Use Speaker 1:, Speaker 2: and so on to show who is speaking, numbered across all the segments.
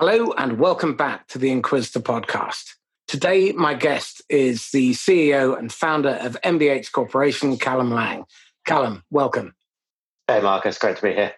Speaker 1: Hello, and welcome back to the Inquisitor podcast. Today, my guest is the CEO and founder of MBH Corporation, Callum Laing. Callum, welcome.
Speaker 2: Hey, Marcus, great to be here.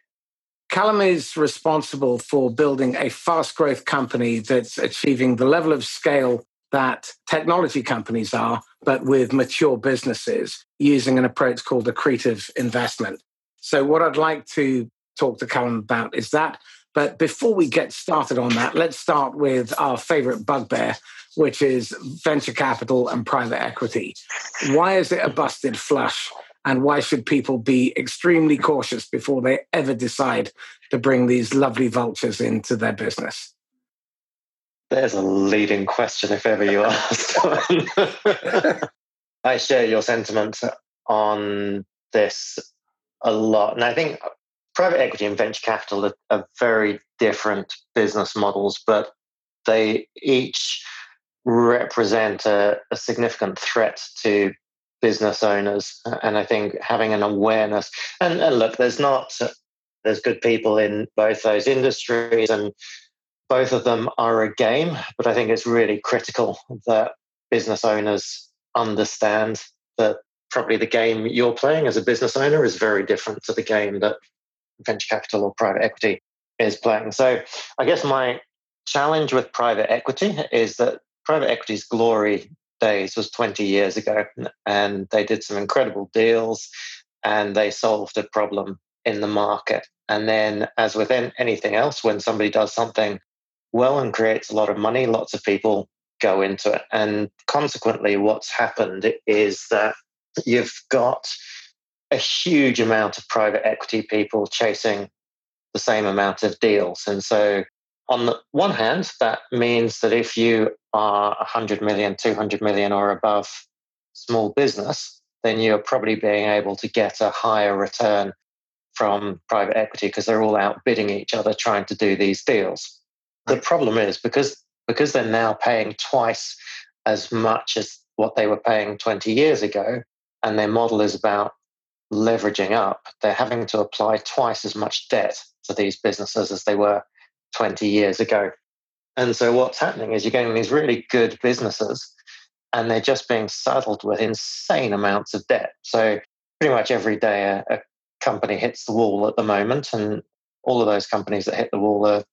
Speaker 1: Callum is responsible for building a fast growth company that's achieving the level of scale that technology companies are, but with mature businesses using an approach called accretive investment. So, what I'd like to talk to Callum about is that but before we get started on that, let's start with our favorite bugbear, which is venture capital and private equity. Why is it a busted flush? And why should people be extremely cautious before they ever decide to bring these lovely vultures into their business?
Speaker 2: There's a leading question, if ever you asked. I share your sentiment on this a lot. And I think private equity and venture capital are, are very different business models, but they each represent a, a, significant threat to business owners. And I think having an awareness and, and look, there's not there's good people in both those industries and both of them are a game, but I think it's really critical that business owners understand that probably the game you're playing as a business owner is very different to the game that venture capital or private equity is playing. So I guess my challenge with private equity is that private equity's glory days was 20 years ago and they did some incredible deals and they solved a problem in the market. And then, as with anything else, when somebody does something well and creates a lot of money, lots of people go into it. And consequently, what's happened is that you've got a huge amount of private equity people chasing the same amount of deals. And so, on the one hand, that means that if you are 100 million, 200 million or above small business, then you're probably being able to get a higher return from private equity because they're all outbidding each other trying to do these deals. The problem is because because they're now paying twice as much as what they were paying 20 years ago, and their model is about leveraging up, they're having to apply twice as much debt to these businesses as they were 20 years ago. And so what's happening is you're getting these really good businesses and they're just being saddled with insane amounts of debt. So pretty much every day a, a company hits the wall at the moment and all of those companies that hit the wall are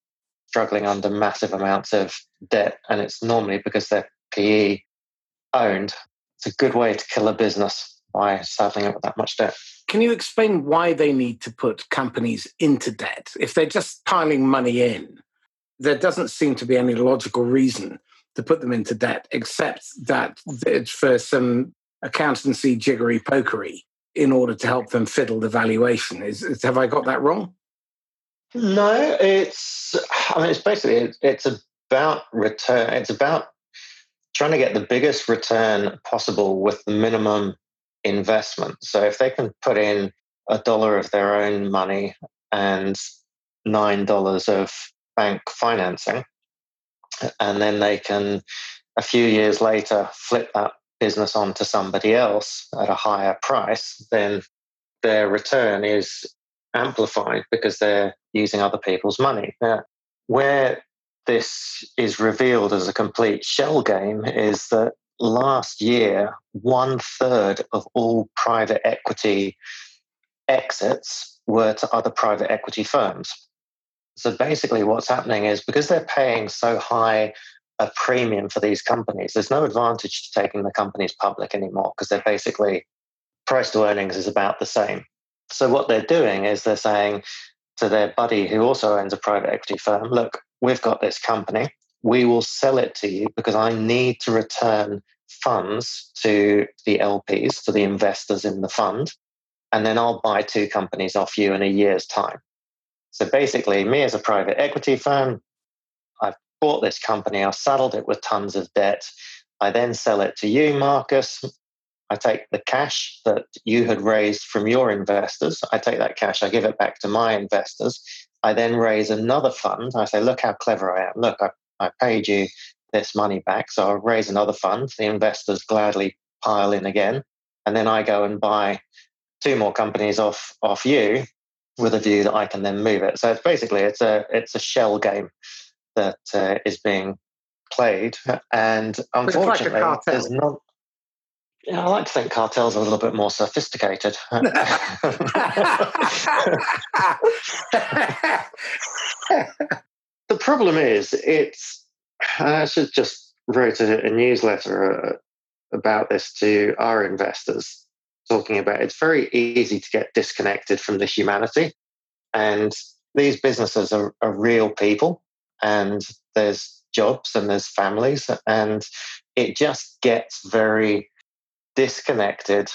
Speaker 2: struggling under massive amounts of debt and it's normally because they're PE owned. It's a good way to kill a business by saddling up with that much debt.
Speaker 1: Can you explain why they need to put companies into debt? If they're just piling money in, there doesn't seem to be any logical reason to put them into debt, except that it's for some accountancy jiggery pokery in order to help them fiddle the valuation. Is, is have I got that wrong?
Speaker 2: No, it's. I mean, it's basically it's about return. It's about trying to get the biggest return possible with the minimum investment. So if they can put in a dollar of their own money and nine dollars of bank financing, and then they can a few years later flip that business on to somebody else at a higher price, then their return is amplified because they're using other people's money. Now, where this is revealed as a complete shell game is that last year, one third of all private equity exits were to other private equity firms. So basically, what's happening is because they're paying so high a premium for these companies, there's no advantage to taking the companies public anymore because they're basically price to earnings is about the same. So what they're doing is they're saying to their buddy who also owns a private equity firm, look, we've got this company we will sell it to you because I need to return funds to the LPs, to the investors in the fund, and then I'll buy two companies off you in a year's time. So basically, me as a private equity firm, I've bought this company, I've saddled it with tons of debt. I then sell it to you, Marcus. I take the cash that you had raised from your investors. I take that cash, I give it back to my investors. I then raise another fund. I say, look how clever I am. Look, I I paid you this money back, so I'll raise another fund. The investors gladly pile in again, and then I go and buy two more companies off off you with a view that I can then move it. So it's basically it's a it's a shell game, that uh, is being played, and unfortunately, like there's not. Yeah, I like to think cartels are a little bit more sophisticated. the problem is, it's. I should just wrote a, a newsletter uh, about this to our investors, talking about it's very easy to get disconnected from the humanity, and these businesses are, are real people, and there's jobs and there's families, and it just gets very disconnected.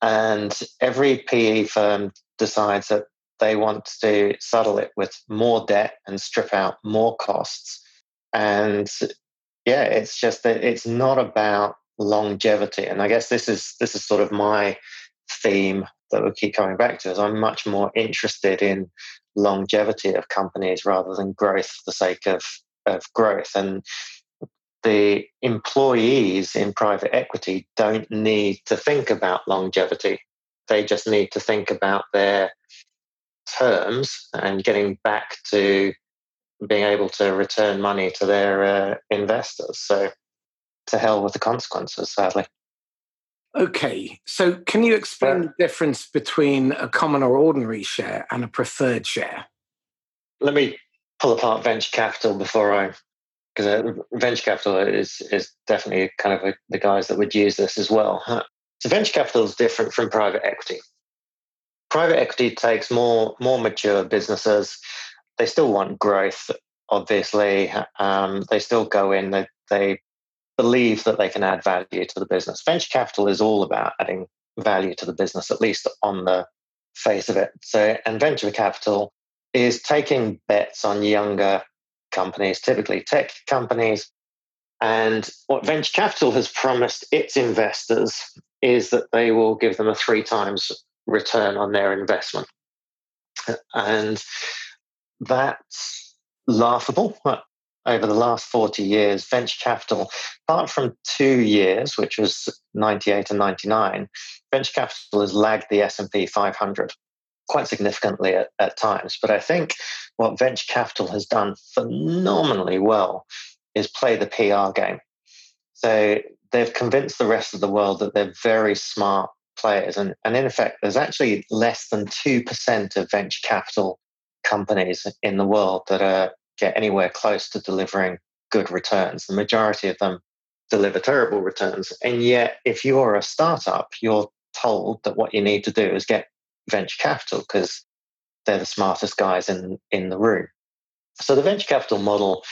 Speaker 2: And every PE firm decides that they want to settle it with more debt and strip out more costs. And yeah, it's just that it's not about longevity. And I guess this is this is sort of my theme that we keep coming back to is I'm much more interested in longevity of companies rather than growth for the sake of of growth. And the employees in private equity don't need to think about longevity. They just need to think about their terms and getting back to being able to return money to their uh, investors. So, to hell with the consequences, sadly.
Speaker 1: Okay, so can you explain the difference between a common or ordinary share and a preferred share?
Speaker 2: Let me pull apart venture capital before I, because uh, venture capital is is definitely kind of a, the guys that would use this as well. So venture capital is different from private equity. Private equity takes more more mature businesses. They still want growth, obviously. Um, they still go in. They they believe that they can add value to the business. Venture capital is all about adding value to the business, at least on the face of it. So, and venture capital is taking bets on younger companies, typically tech companies. And what venture capital has promised its investors is that they will give them a three times return on their investment. And that's laughable over the last 40 years, venture capital, apart from two years, which was 98 and 99, venture capital has lagged the S&P 500 quite significantly at, at times. But I think what venture capital has done phenomenally well is play the PR game. So they've convinced the rest of the world that they're very smart players. And, and in effect, there's actually less than 2% of venture capital companies in the world that are get anywhere close to delivering good returns. The majority of them deliver terrible returns. And yet, if you're a startup, you're told that what you need to do is get venture capital because they're the smartest guys in, in the room. So the venture capital model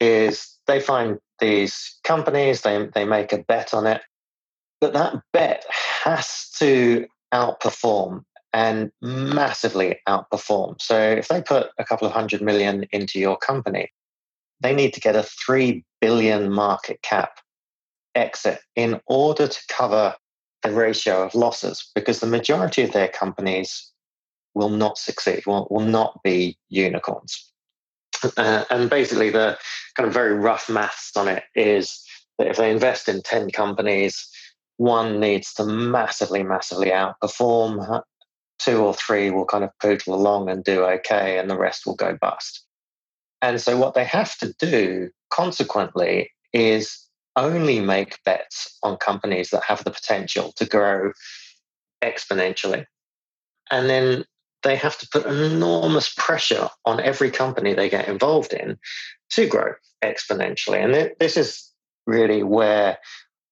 Speaker 2: is they find these companies, they, they make a bet on it, but that bet has to outperform and massively outperform. So if they put a couple of hundred million into your company, they need to get a 3 billion market cap exit in order to cover the ratio of losses because the majority of their companies will not succeed, will, will not be unicorns. Uh, and basically, the kind of very rough maths on it is that if they invest in 10 companies, one needs to massively, massively outperform two or three will kind of poodle along and do okay, and the rest will go bust. And so, what they have to do, consequently, is only make bets on companies that have the potential to grow exponentially. And then they have to put enormous pressure on every company they get involved in to grow exponentially. And this is really where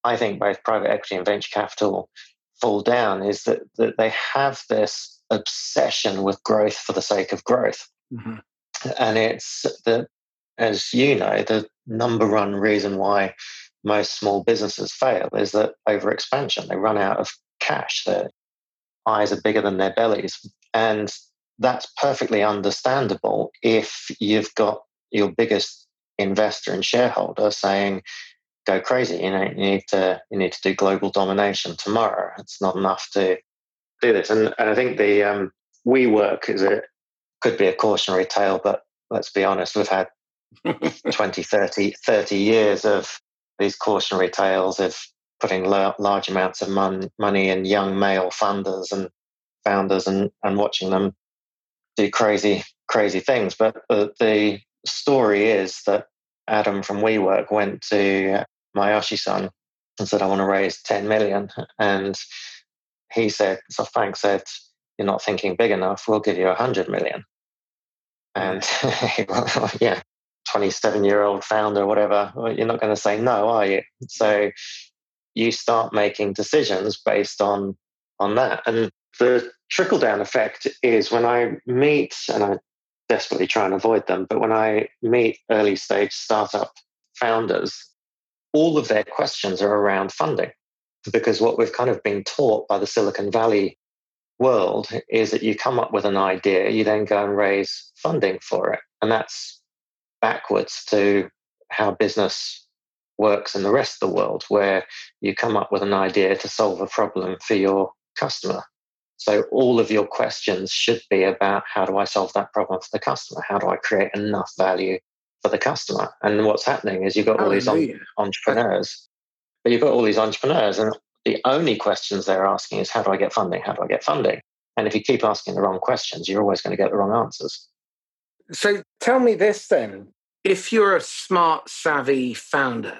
Speaker 2: I think both private equity and venture capital fall down is that, that they have this obsession with growth for the sake of growth. Mm-hmm. And it's the, as you know, the number one reason why most small businesses fail is that over expansion. They run out of cash. Their eyes are bigger than their bellies. And that's perfectly understandable if you've got your biggest investor and shareholder saying, go crazy. You know, you need to you need to do global domination tomorrow. It's not enough to do this. And, and I think the um, WeWork is a could be a cautionary tale, but let's be honest, we've had 20, 30, 30 years of these cautionary tales of putting la- large amounts of mon- money in young male funders and founders and, and watching them do crazy, crazy things. But the story is that Adam from WeWork went to Masayoshi Son and said, I want to raise 10 million. And he said, SoftBank said, you're not thinking big enough. We'll give you 100 million. And yeah, 27 year old founder, whatever, you're not going to say no, are you? So you start making decisions based on on that. And the trickle down effect is when I meet, and I desperately try and avoid them, but when I meet early stage startup founders, all of their questions are around funding. Because what we've kind of been taught by the Silicon Valley world is that you come up with an idea, you then go and raise funding for it. And that's backwards to how business works in the rest of the world, where you come up with an idea to solve a problem for your customer. So all of your questions should be about how do I solve that problem for the customer? How do I create enough value for the customer? And what's happening is you've got all these entrepreneurs, but you've got all these entrepreneurs, and the only questions they're asking is how do I get funding? How do I get funding? And if you keep asking the wrong questions, you're always going to get the wrong answers.
Speaker 1: So tell me this then. If you're a smart, savvy founder,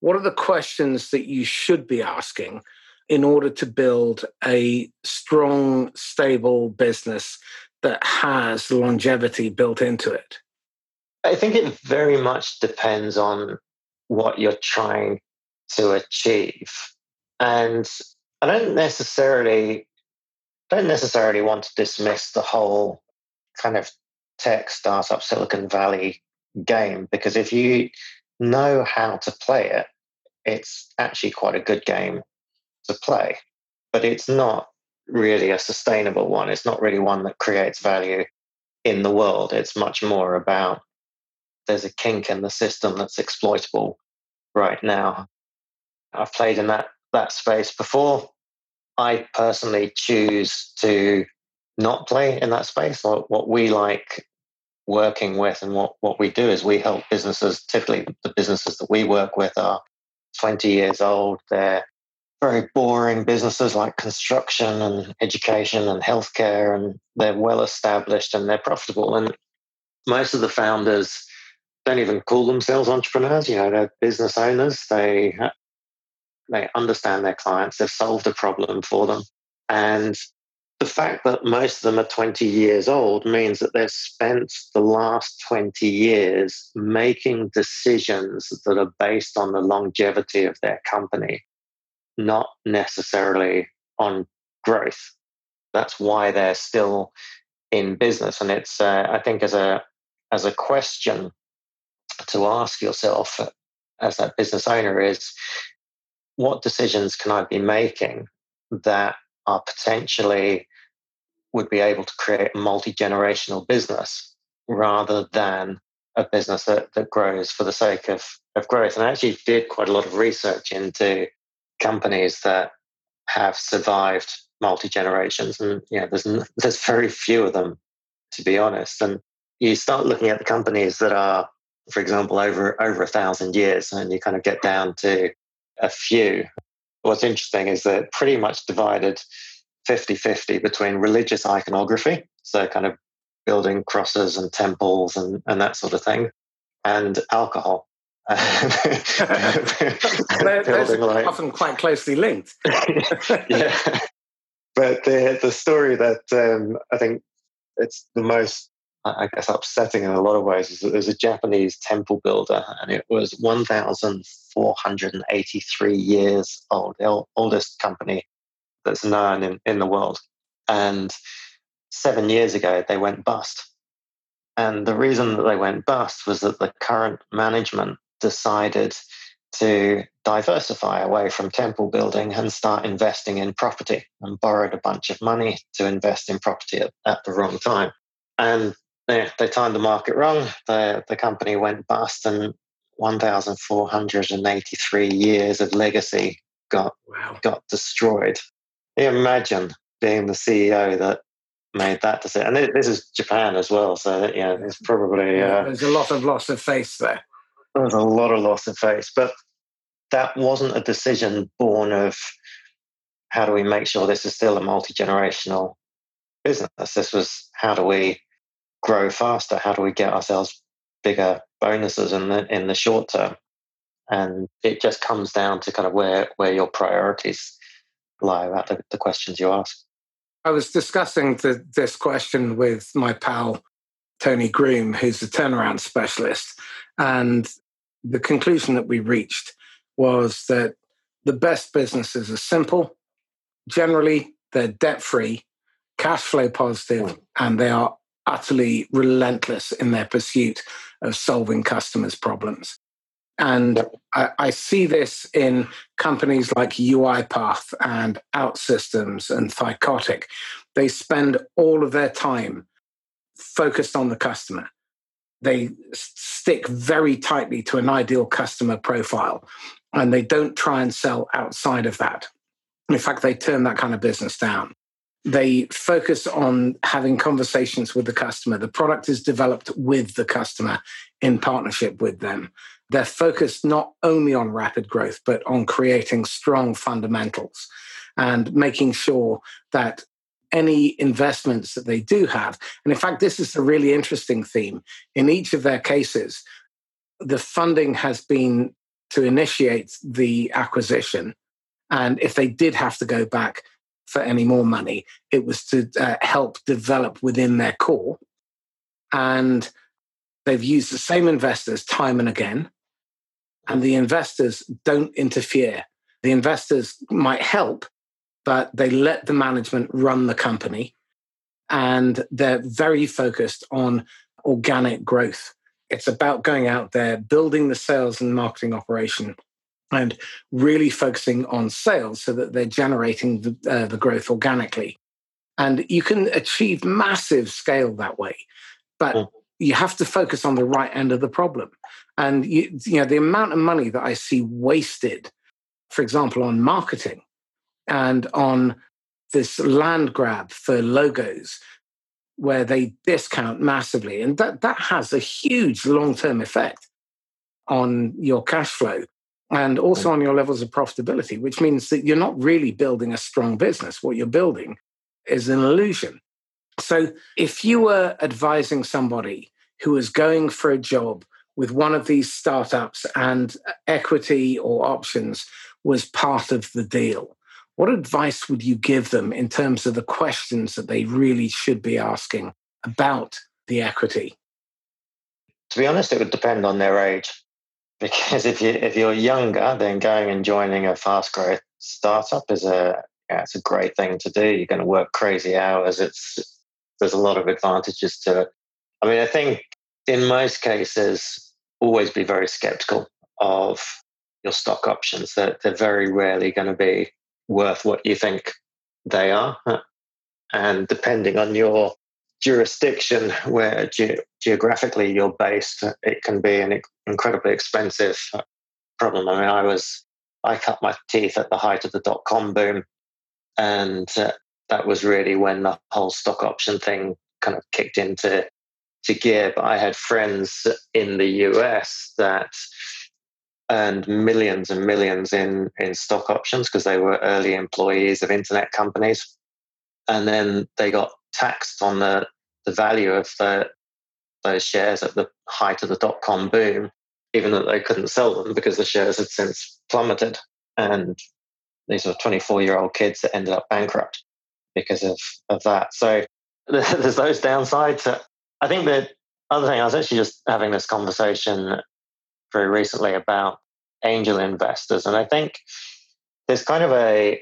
Speaker 1: what are the questions that you should be asking in order to build a strong, stable business that has longevity built into it?
Speaker 2: I think it very much depends on what you're trying to achieve. And I don't necessarily don't necessarily want to dismiss the whole kind of tech startup Silicon Valley game because if you know how to play it, it's actually quite a good game to play, but it's not really a sustainable one. It's not really one that creates value in the world. It's much more about there's a kink in the system that's exploitable right now. I've played in that that space before. I personally choose to not play in that space. What we like working with and what, what we do is we help businesses, typically the businesses that we work with are 20 years old. They're very boring businesses like construction and education and healthcare, and they're well established and they're profitable. And most of the founders don't even call themselves entrepreneurs. You know, they're business owners. They they understand their clients. They've solved a problem for them, and the fact that most of them are 20 years old means that they've spent the last 20 years making decisions that are based on the longevity of their company not necessarily on growth. That's why they're still in business, and it's uh, I think as a as a question to ask yourself as that business owner is what decisions can I be making that are potentially would be able to create a multi generational business rather than a business that, that grows for the sake of, of growth. And I actually did quite a lot of research into companies that have survived multi generations, and you know, there's there's very few of them, to be honest. And you start looking at the companies that are, for example, over over a thousand years, and you kind of get down to a few. What's interesting is that pretty much divided 50-50 between religious iconography, so kind of building crosses and temples and, and that sort of thing, and alcohol.
Speaker 1: they're, like, often quite closely linked.
Speaker 2: yeah, but the the story that um, I think it's the most, I guess, upsetting in a lot of ways is there's a Japanese temple builder, and it was 1,483 years old, the oldest company that's known in, in the world. And seven years ago, they went bust. And the reason that they went bust was that the current management decided to diversify away from temple building and start investing in property and borrowed a bunch of money to invest in property at, at the wrong time. And they, they timed the market wrong. The, the company went bust, and 1,483 years of legacy got, wow. got destroyed. You imagine being the CEO that made that decision. And this is Japan as well. So, yeah, it's probably. Uh,
Speaker 1: There's a lot of loss of face there.
Speaker 2: There's a lot of loss of face, but that wasn't a decision born of how do we make sure this is still a multi generational business. This was how do we grow faster? How do we get ourselves bigger bonuses in the in the short term. And it just comes down to kind of where where your priorities lie about the, the questions you ask.
Speaker 1: I was discussing the, this question with my pal Tony Groom, who's a turnaround specialist, and the conclusion that we reached was that the best businesses are simple. Generally, they're debt free, cash flow hmm. and they are utterly relentless in their pursuit of solving customers' problems. And I, I, see this in companies like UiPath and OutSystems and Thycotic. They spend all of their time focused on the customer. They stick very tightly to an ideal customer profile and they don't try and sell outside of that. In fact, they turn that kind of business down. They focus on having conversations with the customer. The product is developed with the customer in partnership with them. They're focused not only on rapid growth, but on creating strong fundamentals and making sure that any investments that they do have, and in fact, this is a really interesting theme. In each of their cases, the funding has been to initiate the acquisition. And if they did have to go back for any more money, it was to uh, help develop within their core. And they've used the same investors time and again and the investors don't interfere. The investors might help, but they let the management run the company and they're very focused on organic growth. It's about going out there, building the sales and marketing operation, and really focusing on sales so that they're generating the, uh, the growth organically. And you can achieve massive scale that way. But mm you have to focus on the right end of the problem. And you, you know, the amount of money that I see wasted, for example, on marketing and on this land grab for logos where they discount massively. And that, that has a huge long term effect on your cash flow and also on your levels of profitability, which means that you're not really building a strong business. What you're building is an illusion. So if you were advising somebody who was going for a job with one of these startups and equity or options was part of the deal, what advice would you give them in terms of the questions that they really should be asking about the equity?
Speaker 2: To be honest, it would depend on their age. Because if you if you're younger, then going and joining a fast growth startup is a yeah, it's a great thing to do. You're going to work crazy hours. It's there's a lot of advantages to it. I mean, I think in most cases, always be very skeptical of your stock options. That they're, they're very rarely going to be worth what you think they are. And depending on your jurisdiction where ge- geographically you're based, it can be an incredibly expensive problem. I mean, I was I cut my teeth at the height of the dot com boom, and uh, that was really when the whole stock option thing kind of kicked into to gear. But I had friends in the US that earned millions and millions in in stock options because they were early employees of internet companies, and then they got taxed on the the value of the those shares at the height of the dot com boom, even though they couldn't sell them because the shares had since plummeted. And these were 24 year old kids that ended up bankrupt because of, of that. So there's those downsides. Uh, I think the other thing, I was actually just having this conversation very recently about angel investors. And I think there's kind of a,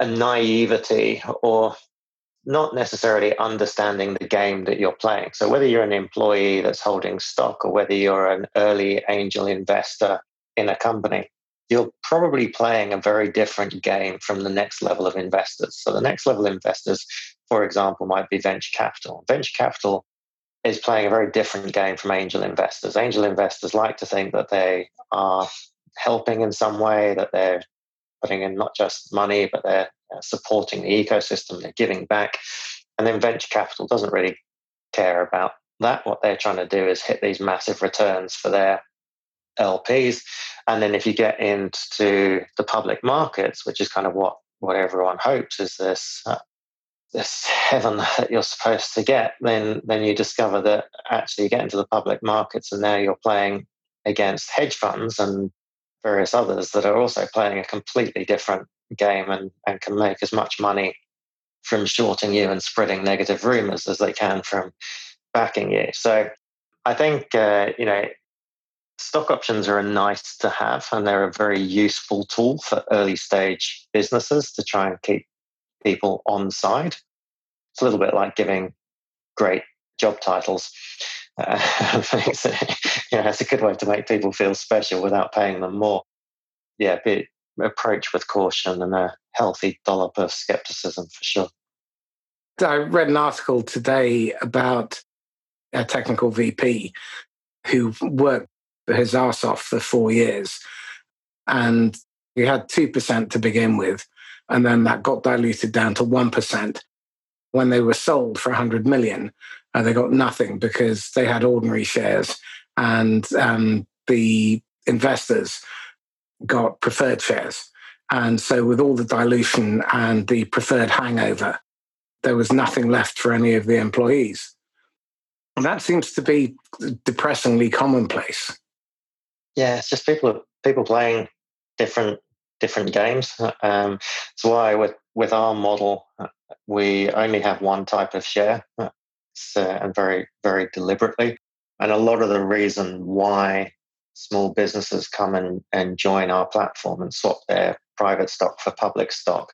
Speaker 2: a naivety or not necessarily understanding the game that you're playing. So, whether you're an employee that's holding stock or whether you're an early angel investor in a company, you're probably playing a very different game from the next level of investors. So, the next level investors, for example, might be venture capital. Venture capital is playing a very different game from angel investors. Angel investors like to think that they are helping in some way, that they're putting in not just money, but they're supporting the ecosystem, they're giving back. And then venture capital doesn't really care about that. What they're trying to do is hit these massive returns for their LPs. And then if you get into the public markets, which is kind of what, what everyone hopes, is this uh, this heaven that you're supposed to get, then then you discover that actually you get into the public markets and now you're playing against hedge funds and various others that are also playing a completely different game and, and can make as much money from shorting you and spreading negative rumors as they can from backing you. So I think uh, you know stock options are a nice to have and they're a very useful tool for early stage businesses to try and keep people on side. It's a little bit like giving great job titles. Uh, it's, you know, it's a good way to make people feel special without paying them more. Yeah, be, approach with caution and a healthy dollop of skepticism for sure.
Speaker 1: I read an article today about a technical VP who worked his ass off for four years. And he had 2% to begin with. And then that got diluted down to 1%. When they were sold for 100 million, uh, they got nothing because they had ordinary shares and um, the investors got preferred shares. And so, with all the dilution and the preferred hangover, there was nothing left for any of the employees. And that seems to be depressingly commonplace.
Speaker 2: Yeah, it's just people people playing different different games. Um, that's why with with our model, uh, we only have one type of share, uh, and very very deliberately. And a lot of the reason why small businesses come and, and join our platform and swap their private stock for public stock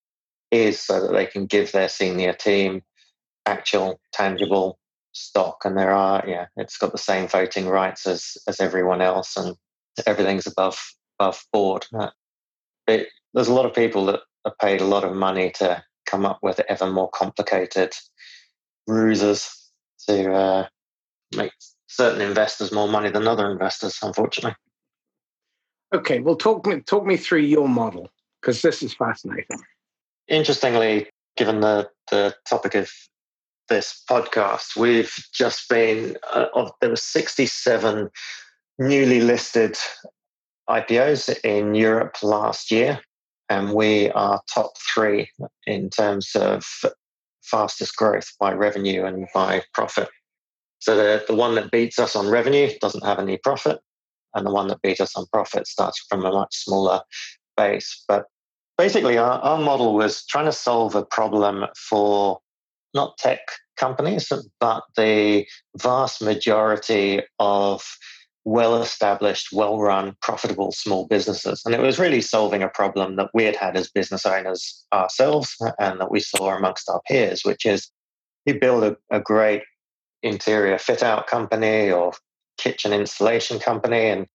Speaker 2: is so that they can give their senior team actual tangible stock. And there are yeah it's got the same voting rights as as everyone else and everything's above above board. It, there's a lot of people that are paid a lot of money to come up with ever more complicated ruses to uh, make certain investors more money than other investors unfortunately
Speaker 1: okay well talk me talk me through your model because this is fascinating
Speaker 2: interestingly given the the topic of this podcast, we've just been, uh, of, there were 67 newly listed IPOs in Europe last year, and we are top three in terms of fastest growth by revenue and by profit. So the, the one that beats us on revenue doesn't have any profit, and the one that beats us on profit starts from a much smaller base. But basically, our, our model was trying to solve a problem for not tech companies, but the vast majority of well established, well run, profitable small businesses. And it was really solving a problem that we had had as business owners ourselves and that we saw amongst our peers, which is you build a, a great interior fit out company or kitchen installation company and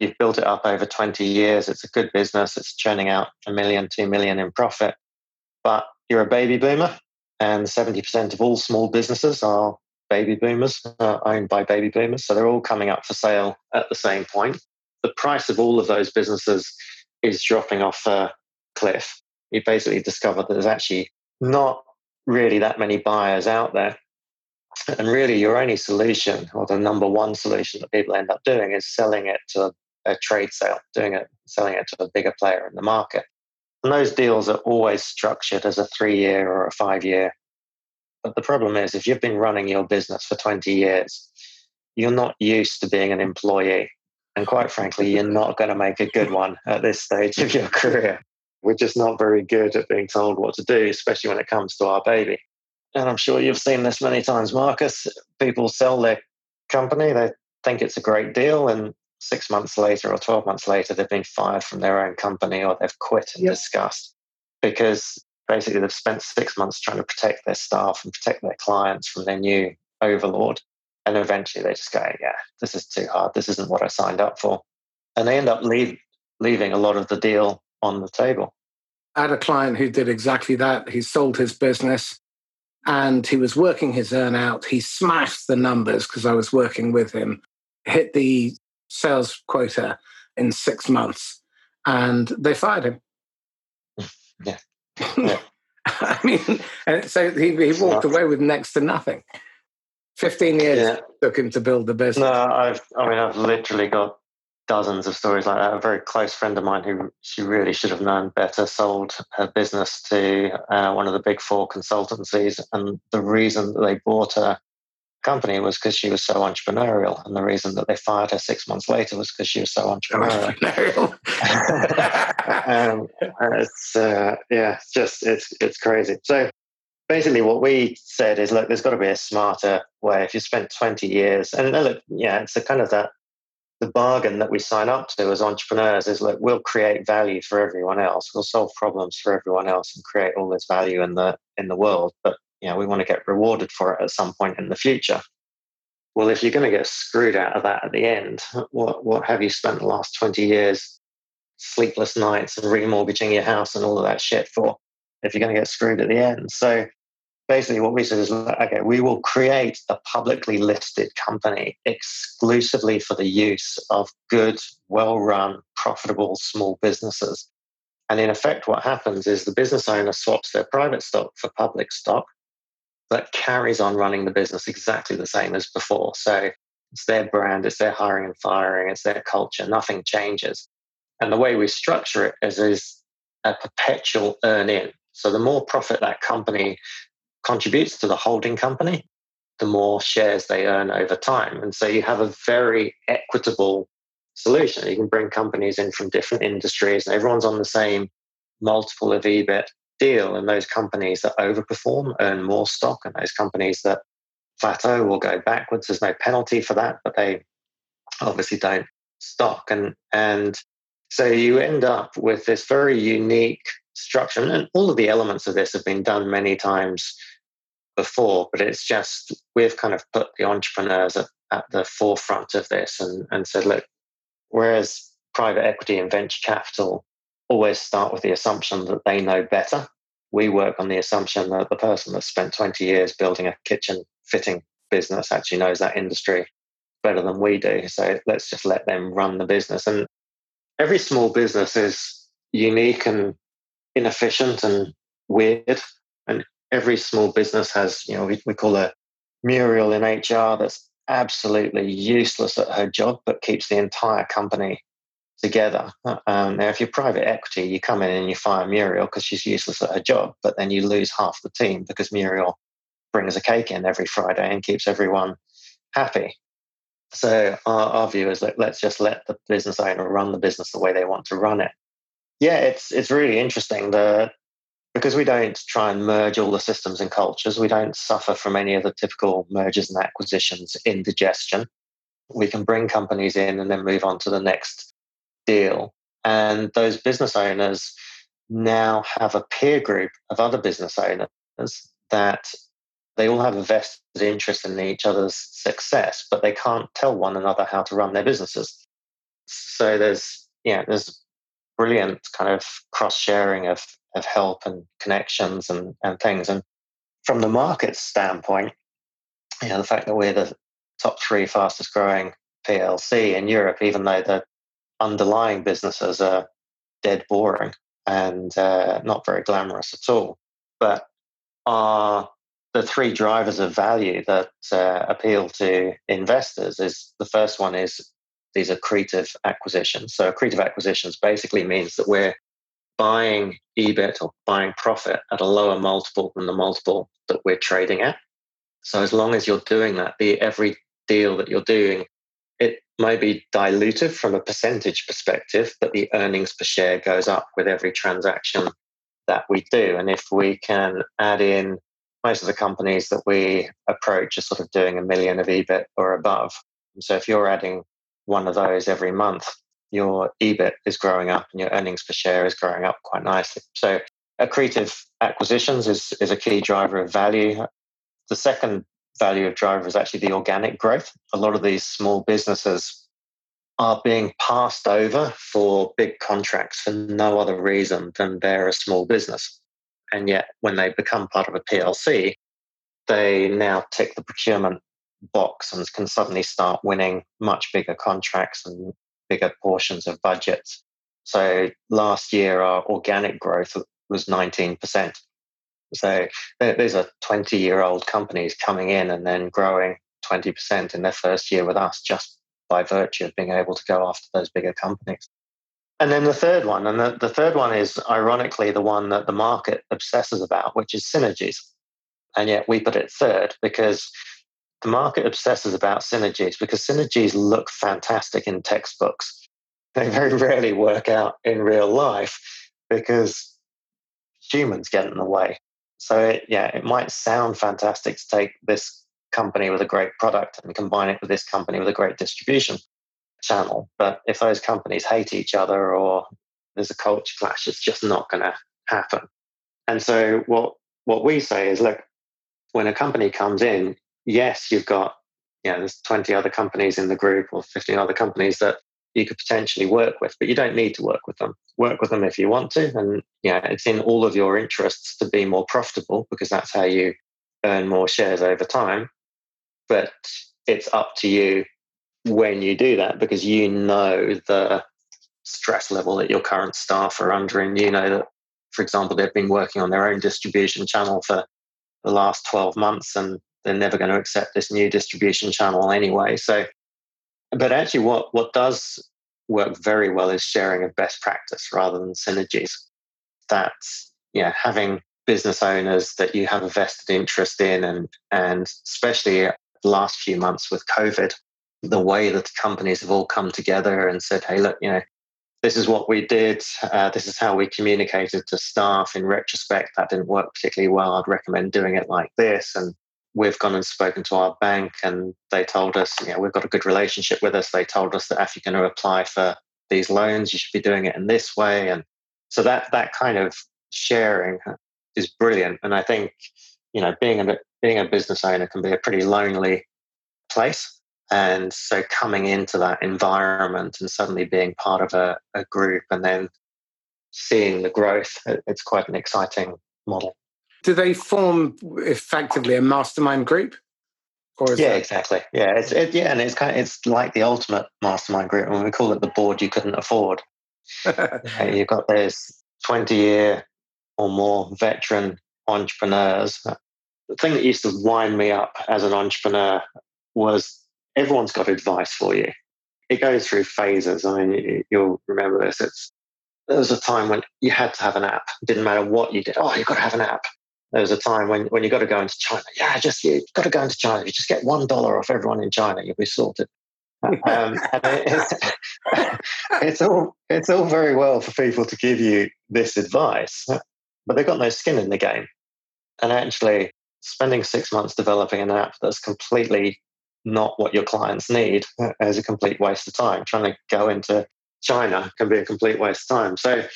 Speaker 2: you've built it up over 20 years. It's a good business. It's churning out a million, two million in profit. But you're a baby boomer and 70% of all small businesses are baby boomers, uh, owned by baby boomers. So they're all coming up for sale at the same point. The price of all of those businesses is dropping off a cliff. You basically discover that there's actually not really that many buyers out there. And really, your only solution, or the number one solution that people end up doing, is selling it to a, trade sale, doing it, selling it to a bigger player in the market. And those deals are always structured as a three year or a five year. But the problem is, if you've been running your business for 20 years, you're not used to being an employee. And quite frankly, you're not going to make a good one at this stage of your career. We're just not very good at being told what to do, especially when it comes to our baby. And I'm sure you've seen this many times, Marcus. People sell their company, they think it's a great deal, and six months later or 12 months later, they've been fired from their own company or they've quit in yep. disgust because basically they've spent six months trying to protect their staff and protect their clients from their new overlord. And eventually they just go, yeah, this is too hard. This isn't what I signed up for. And they end up leave, leaving a lot of the deal on the table.
Speaker 1: I had a client who did exactly that. He sold his business and he was working his earn out. He smashed the numbers because I was working with him, hit the sales quota in six months, and they fired him.
Speaker 2: Yeah. yeah.
Speaker 1: I mean, and so he, he walked away with next to nothing. 15 years yeah. took him to build the business.
Speaker 2: No, I've, I mean, I've literally got dozens of stories like that. A very close friend of mine who she really should have known better sold her business to uh, one of the big four consultancies. And the reason that they bought her company was because she was so entrepreneurial. And the reason that they fired her six months later was because she was so entrepreneurial. um, it's, uh, yeah, it's just, it's, it's crazy. So basically what we said is, look, there's got to be a smarter way. If you spent 20 years, and look, yeah, it's a kind of that the bargain that we sign up to as entrepreneurs is like we'll create value for everyone else. We'll solve problems for everyone else and create all this value in the in the world. But you know we want to get rewarded for it at some point in the future. Well if you're going to get screwed out of that at the end what what have you spent the last 20 years sleepless nights and remortgaging your house and all of that shit for if you're going to get screwed at the end? So basically what we said is okay we will create a publicly listed company exclusively for the use of good well run profitable small businesses. And in effect what happens is the business owner swaps their private stock for public stock but carries on running the business exactly the same as before. So it's their brand it's their hiring and firing it's their culture nothing changes. And the way we structure it is, is a perpetual earn in so the more profit that company contributes to the holding company, the more shares they earn over time. And so you have a very equitable solution. You can bring companies in from different industries and everyone's on the same multiple of EBIT deal. And those companies that overperform earn more stock, and those companies that plateau will go backwards. There's no penalty for that, but they obviously don't stock. And and so you end up with this very unique structure. And all of the elements of this have been done many times before, but it's just we've kind of put the entrepreneurs at, at the forefront of this and, and said, look, whereas private equity and venture capital always start with the assumption that they know better, we work on the assumption that the person that spent 20 years building a kitchen fitting business actually knows that industry better than we do. So let's just let them run the business. And every small business is unique and inefficient and weird. Every small business has, you know, we, we call a Muriel in HR that's absolutely useless at her job, but keeps the entire company together. Um, now, if you're private equity, you come in and you fire Muriel because she's useless at her job, but then you lose half the team because Muriel brings a cake in every Friday and keeps everyone happy. So our, our view is that let's just let the business owner run the business the way they want to run it. Yeah, it's it's really interesting. The because we don't try and merge all the systems and cultures, we don't suffer from any of the typical mergers and acquisitions indigestion. We can bring companies in and then move on to the next deal. And those business owners now have a peer group of other business owners that they all have a vested interest in each other's success, but they can't tell one another how to run their businesses. So there's yeah, there's brilliant kind of cross sharing of of help and connections and, and things. And from the market standpoint, you know, the fact that we're the top three fastest growing PLC in Europe, even though the underlying businesses are dead boring and uh, not very glamorous at all. But are the three drivers of value that uh, appeal to investors is the first one is these accretive acquisitions. So accretive acquisitions basically means that we're buying EBIT or buying profit at a lower multiple than the multiple that we're trading at. So as long as you're doing that, the every deal that you're doing, it may be dilutive from a percentage perspective, but the earnings per share goes up with every transaction that we do. And if we can add in most of the companies that we approach are sort of doing a million of EBIT or above. So if you're adding one of those every month, your EBIT is growing up and your earnings per share is growing up quite nicely. So accretive acquisitions is, is a key driver of value. The second value of driver is actually the organic growth. A lot of these small businesses are being passed over for big contracts for no other reason than they're a small business. And yet, when they become part of a PLC, they now tick the procurement box and can suddenly start winning much bigger contracts and bigger portions of budgets. So last year, our organic growth was 19%. So these are 20 year old companies coming in and then growing 20% in their first year with us just by virtue of being able to go after those bigger companies. And then the third one, and the, the third one is ironically the one that the market obsesses about, which is synergies. And yet we put it third because the market obsesses about synergies because synergies look fantastic in textbooks. They very rarely work out in real life because humans get in the way. So, it, yeah, it might sound fantastic to take this company with a great product and combine it with this company with a great distribution channel. But if those companies hate each other or there's a culture clash, it's just not going to happen. And so, what what we say is, look, when a company comes in, yes, you've got, you know, there's 20 other companies in the group or 15 other companies that you could potentially work with, but you don't need to work with them. Work with them if you want to. And, yeah, it's in all of your interests to be more profitable because that's how you earn more shares over time. But it's up to you when you do that because you know the stress level that your current staff are under and you know that for example they've been working on their own distribution channel for the last 12 months and they're never going to accept this new distribution channel anyway. So, but actually, what what does work very well is sharing of best practice rather than synergies. That's yeah, having business owners that you have a vested interest in, and and especially the last few months with COVID, the way that companies have all come together and said, "Hey, look, you know, this is what we did. Uh, this is how we communicated to staff. In retrospect, that didn't work particularly well. I'd recommend doing it like this." And we've gone and spoken to our bank and they told us, you know, we've got a good relationship with us. They told us that if you're going to apply for these loans, you should be doing it in this way. And so that that kind of sharing is brilliant. And I think, you know, being a being a business owner can be a pretty lonely place. And so coming into that environment and suddenly being part of a, a group and then seeing the growth, it's quite an exciting model
Speaker 1: do they form effectively a mastermind group?
Speaker 2: Or yeah, that... exactly. Yeah, it's it, yeah, and it's kind of it's like the ultimate mastermind group, and we call it the board you couldn't afford. You've got those twenty year or more veteran entrepreneurs. The thing that used to wind me up as an entrepreneur was everyone's got advice for you. It goes through phases. I mean, you'll remember this. It's there was a time when you had to have an app. It didn't matter what you did. Oh, you've got to have an app there was a time when, when you got to go into China. Yeah, just you got to go into China. You just get one dollar off everyone in China, you'll be sorted. um, it, it's, it's all it's all very well for people to give you this advice, but they've got no skin in the game. And actually, spending six months developing an app that's completely not what your clients need is a complete waste of time. Trying to go into China can be a complete waste of time. So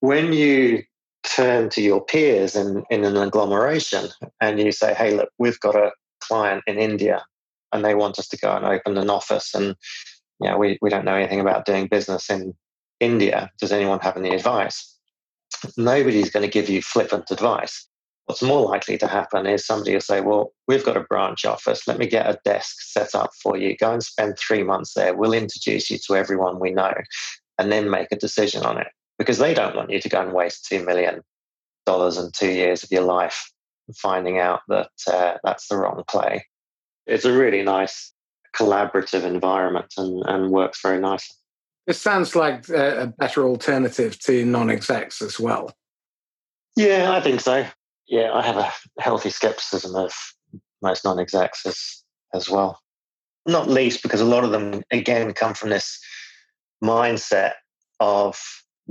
Speaker 2: when you turn to your peers in, in an agglomeration and you say, hey, look, we've got a client in India and they want us to go and open an office and you know, we, we don't know anything about doing business in India. Does anyone have any advice? Nobody's going to give you flippant advice. What's more likely to happen is somebody will say, Well, we've got a branch office. Let me get a desk set up for you. Go and spend three months there. We'll introduce you to everyone we know and then make a decision on it because they don't want you to go and waste $2 million and two years of your life finding out that uh, that's the wrong play. It's a really nice collaborative environment and, and works very nicely.
Speaker 1: It sounds like a better alternative to non execs as well.
Speaker 2: Yeah, I think so. Yeah, I have a healthy skepticism of most non execs as, as well. Not least because a lot of them, again, come from this mindset of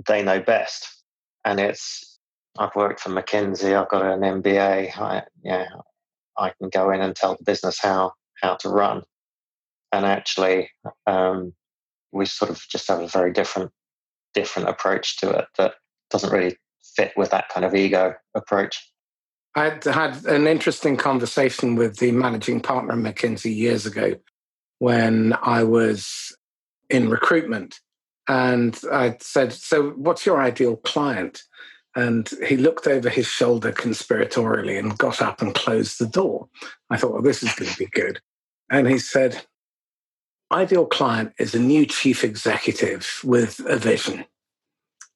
Speaker 2: they know best. And it's, I've worked for McKinsey, I've got an MBA, I, yeah, I can go in and tell the business how, how to run. And actually, um, we sort of just have a very different, different approach to it that doesn't really fit with that kind of ego approach.
Speaker 1: I had an interesting conversation with the managing partner McKinsey years ago when I was in recruitment. And I said, So, what's your ideal client? And he looked over his shoulder conspiratorially and got up and closed the door. I thought, Well, this is going to be good. And he said, Ideal client is a new chief executive with a vision.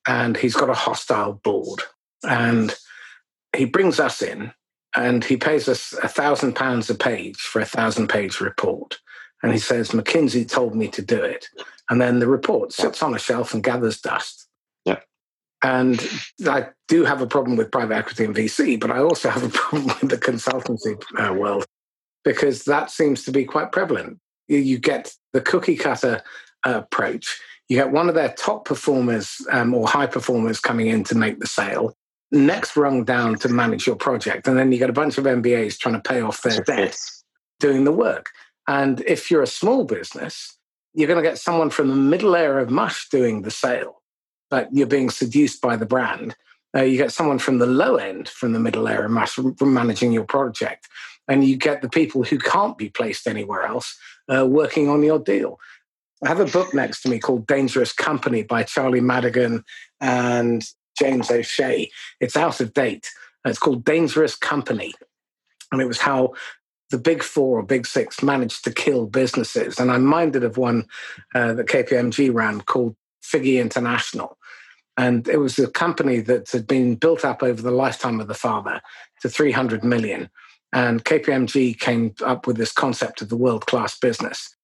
Speaker 1: And he's got a hostile board. And he brings us in and he pays us a thousand pounds a page for a thousand page report And he says, McKinsey told me to do it. And then the report sits on a shelf and gathers dust.
Speaker 2: Yeah.
Speaker 1: And I do have a problem with private equity and VC, but I also have a problem with the consultancy uh, world because that seems to be quite prevalent. You, get the cookie cutter uh, approach. You get one of their top performers um, or high performers coming in to make the sale, next rung down to manage your project. And then you get a bunch of MBAs trying to pay off their debt doing the work. And if you're a small business, you're going to get someone from the middle layer of mush doing the sale, but you're being seduced by the brand. Uh, you get someone from the low end, from the middle layer of mush, from managing your project. And you get the people who can't be placed anywhere else uh, working on your deal. I have a book next to me called Dangerous Company by Charlie Madigan and James O'Shea. It's out of date. It's called Dangerous Company. And it was how the big four or big six managed to kill businesses. And I'm minded of one uh, that KPMG ran called Figgie International. And it was a company that had been built up over the lifetime of the father to 300 million. And KPMG came up with this concept of the world class business.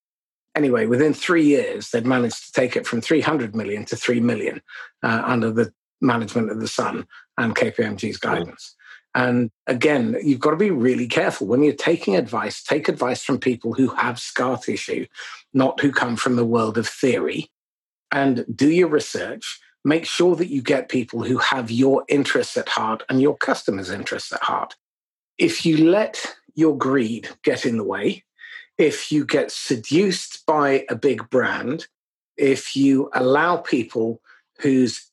Speaker 1: Anyway, within three years, they'd managed to take it from 300 million to 3 million uh, under the management of the son and KPMG's guidance. And again, you've got to be really careful when you're taking advice. Take advice from people who have scar tissue, not who come from the world of theory. And do your research. Make sure that you get people who have your interests at heart and your customers' interests at heart. If you let your greed get in the way, if you get seduced by a big brand, if you allow people whose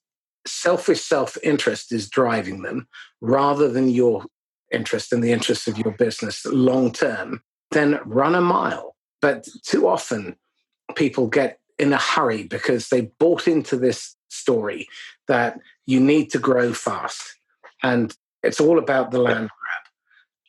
Speaker 1: selfish self interest is driving them rather than your interest and the interests of your business long term, then run a mile. But too often, people get in a hurry because they bought into this story that you need to grow fast. And it's all about the land grab.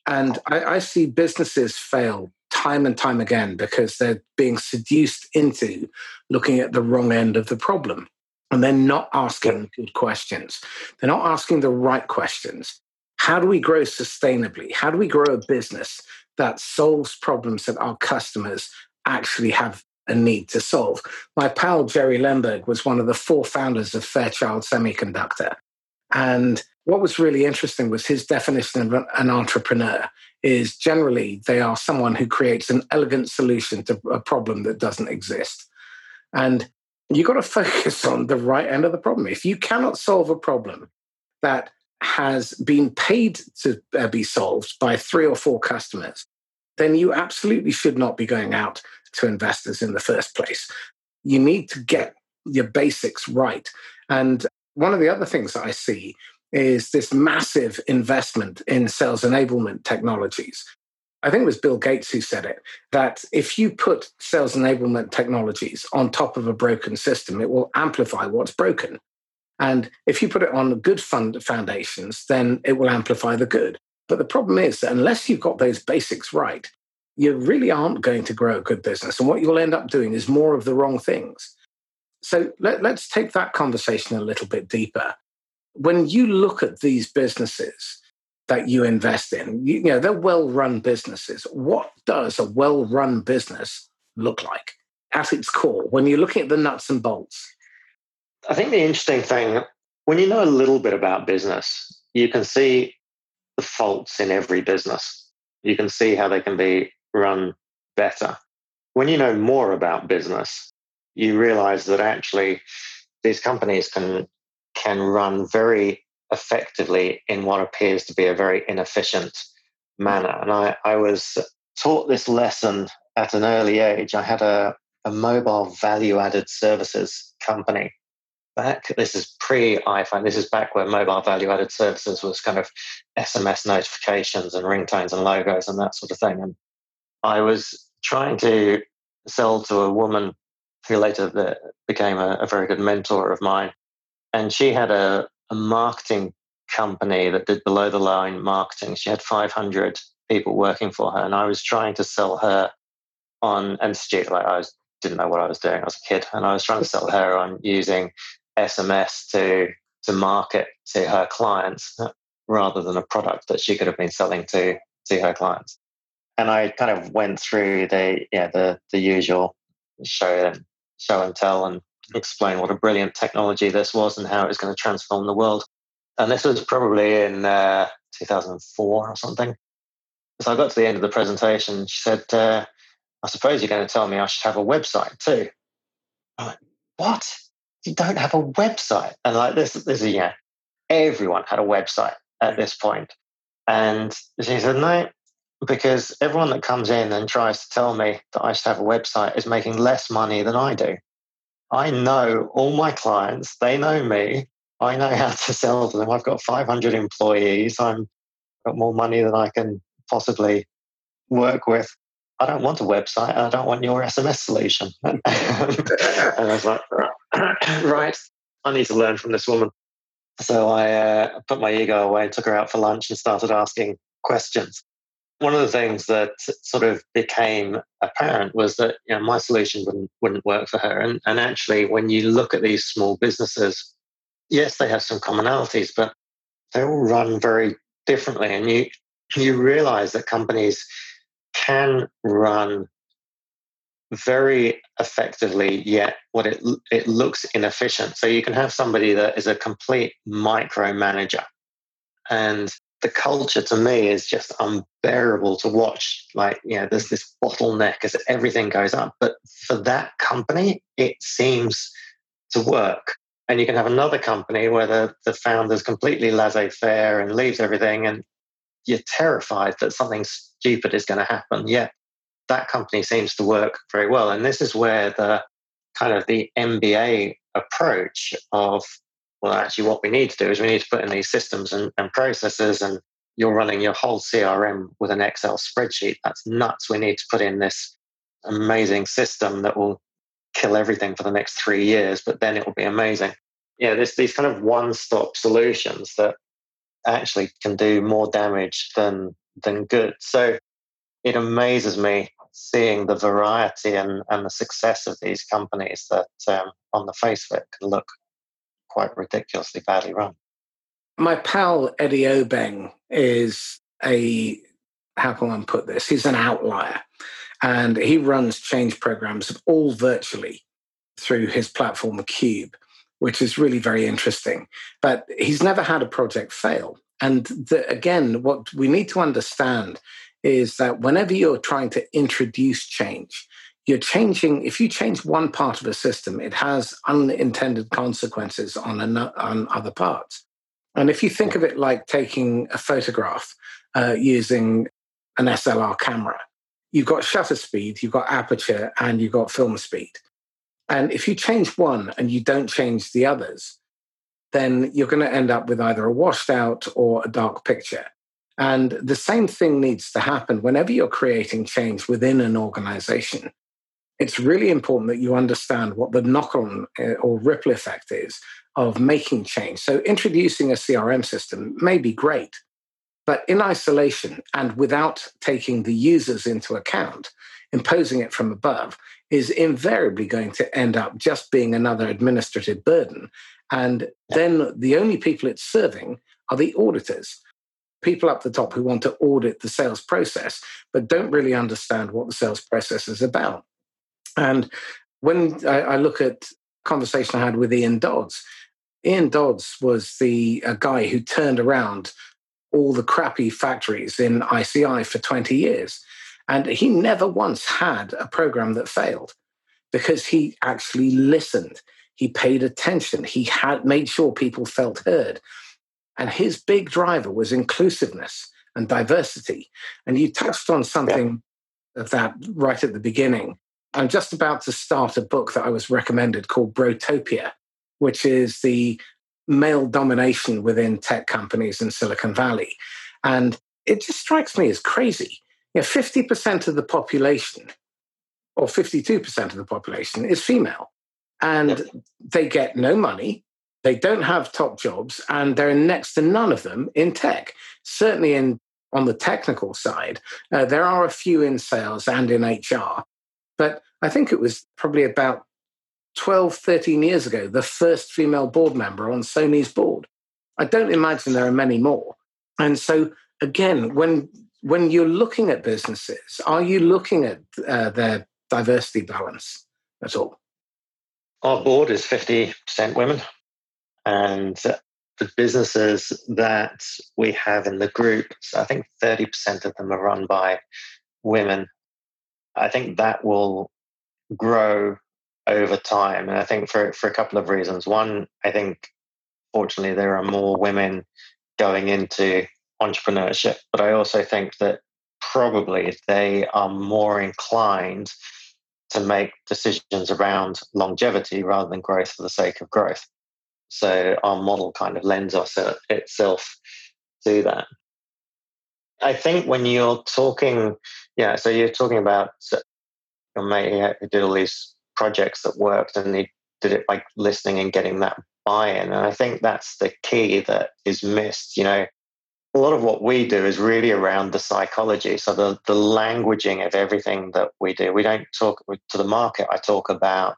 Speaker 1: And I, I see businesses fail time and time again because they're being seduced into looking at the wrong end of the problem and they're not asking good questions. They're not asking the right questions. How do we grow sustainably? How do we grow a business that solves problems that our customers actually have a need to solve? My pal Jerry Lemberg was one of the four founders of Fairchild Semiconductor. And what was really interesting was his definition of an entrepreneur is generally they are someone who creates an elegant solution to a problem that doesn't exist. And you've got to focus on the right end of the problem. If you cannot solve a problem that has been paid to uh, be solved by three or four customers, then you absolutely should not be going out to investors in the first place. You need to get your basics right. And one of the other things that I see is this massive investment in sales enablement technologies. I think it was Bill Gates who said it that if you put sales enablement technologies on top of a broken system, it will amplify what's broken. And if you put it on good fund foundations, then it will amplify the good. But the problem is that unless you've got those basics right, you really aren't going to grow a good business. And what you'll end up doing is more of the wrong things. So let, us take that conversation a little bit deeper. When you look at these businesses, that you invest in. You, you know, they're well run businesses. What does a well run business look like at its core when you're looking at the nuts and bolts?
Speaker 2: I think the interesting thing, when you know a little bit about business, you can see the faults in every business. You can see how they can be run better. When you know more about business, you realize that actually these companies can can run very effectively in what appears to be a very inefficient manner. And I, I was taught this lesson at an early age. I had a, a mobile value added services company back. This is pre iPhone. This is back where mobile value added services was kind of SMS notifications and ringtones and logos and that sort of thing. And I was trying to sell to a woman who later became a, a very good mentor of mine. And she had a, a marketing company that did below the line marketing. She had 500 people working for her, and I was trying to sell her on and like I was, didn't know what I was doing. I was a kid, and I was trying to sell her on using SMS to to market to her clients uh, rather than a product that she could have been selling to to her clients. and I kind of went through the yeah the the usual show and show and tell and explain what a brilliant technology this was and how it was going to transform the world. And this was probably in uh, 2004 or something. So I got to the end of the presentation. She said, uh, "I suppose you're going to tell me I should have a website too." I'm like, "What? You don't have a website?" And like this, this is yeah, everyone had a website at this point. And she said, "No, because everyone that comes in and tries to tell me that I should have a website is making less money than I do. I know all my clients, they know me. I know how to sell to them. I've got 500 employees. I'm got more money than I can possibly work with. I don't want a website. I don't want your SMS solution. and I was like, right, I need to learn from this woman. So I uh, put my ego away, took her out for lunch, and started asking questions one of the things that sort of became apparent was that you know, my solution wouldn't, wouldn't work for her. And, and actually, when you look at these small businesses, yes, they have some commonalities, but they all run very differently. And you, you realize that companies can run very effectively, yet what it, it looks inefficient. So you can have somebody that is a complete micromanager and the culture to me is just unbearable to watch. Like, you know, there's this bottleneck as everything goes up. But for that company, it seems to work. And you can have another company where the, the founder's completely laissez faire and leaves everything, and you're terrified that something stupid is going to happen. Yet that company seems to work very well. And this is where the kind of the MBA approach of well, actually, what we need to do is we need to put in these systems and, and processes, and you're running your whole CRM with an Excel spreadsheet. That's nuts. We need to put in this amazing system that will kill everything for the next three years, but then it will be amazing. Yeah, there's these kind of one stop solutions that actually can do more damage than than good. So it amazes me seeing the variety and, and the success of these companies that um, on the face of it can look quite ridiculously badly run.
Speaker 1: My pal Eddie Obeng is a, how can one put this? He's an outlier. And he runs change programs all virtually through his platform, QUBE, which is really very interesting. But he's never had a project fail. And the, again, what we need to understand is that whenever you're trying to introduce change, you're changing if you change one part of a system it has unintended consequences on, an, on other parts. And if you think of it like taking a photograph uh, using an slr camera you've got shutter speed you've got aperture and you've got film speed. And if you change one and you don't change the others then you're going to end up with either a washed out or a dark picture. And the same thing needs to happen whenever you're creating change within an organization it's really important that you understand what the knock on uh, or ripple effect is of making change. So, introducing a CRM system may be great, but in isolation and without taking the users into account, imposing it from above is invariably going to end up just being another administrative burden. And then the only people it's serving are the auditors people up the top who want to audit the sales process, but don't really understand what the sales process is about. And when I, I look at conversation I had with Ian Dodds, Ian Dodds was the guy who turned around all the crappy factories in ICI for 20 years. And he never once had a program that failed because he actually listened. He paid attention. He had made sure people felt heard. And his big driver was inclusiveness and diversity. And you touched on something yeah. of that right at the beginning. I'm just about to start a book that I was recommended called Brotopia, which is the male domination within tech companies in Silicon Valley. And it just strikes me as crazy. You know, 50% of the population, or 52% of the population, is female. And they get no money, they don't have top jobs, and there are next to none of them in tech. Certainly in on the technical side, uh, there are a few in sales and in HR, but I think it was probably about 12, 13 years ago, the first female board member on Sony's board. I don't imagine there are many more. And so, again, when when you're looking at businesses, are you looking at uh, their diversity balance at all?
Speaker 2: Our board is 50% women. And the businesses that we have in the group, so I think 30% of them are run by women. I think that will grow over time. And I think for, for a couple of reasons. One, I think fortunately there are more women going into entrepreneurship, but I also think that probably they are more inclined to make decisions around longevity rather than growth for the sake of growth. So our model kind of lends uh, itself to that. I think when you're talking, yeah, so you're talking about your mate who did all these projects that worked and he did it by listening and getting that buy-in. And I think that's the key that is missed. You know, a lot of what we do is really around the psychology. So the, the languaging of everything that we do. We don't talk to the market. I talk about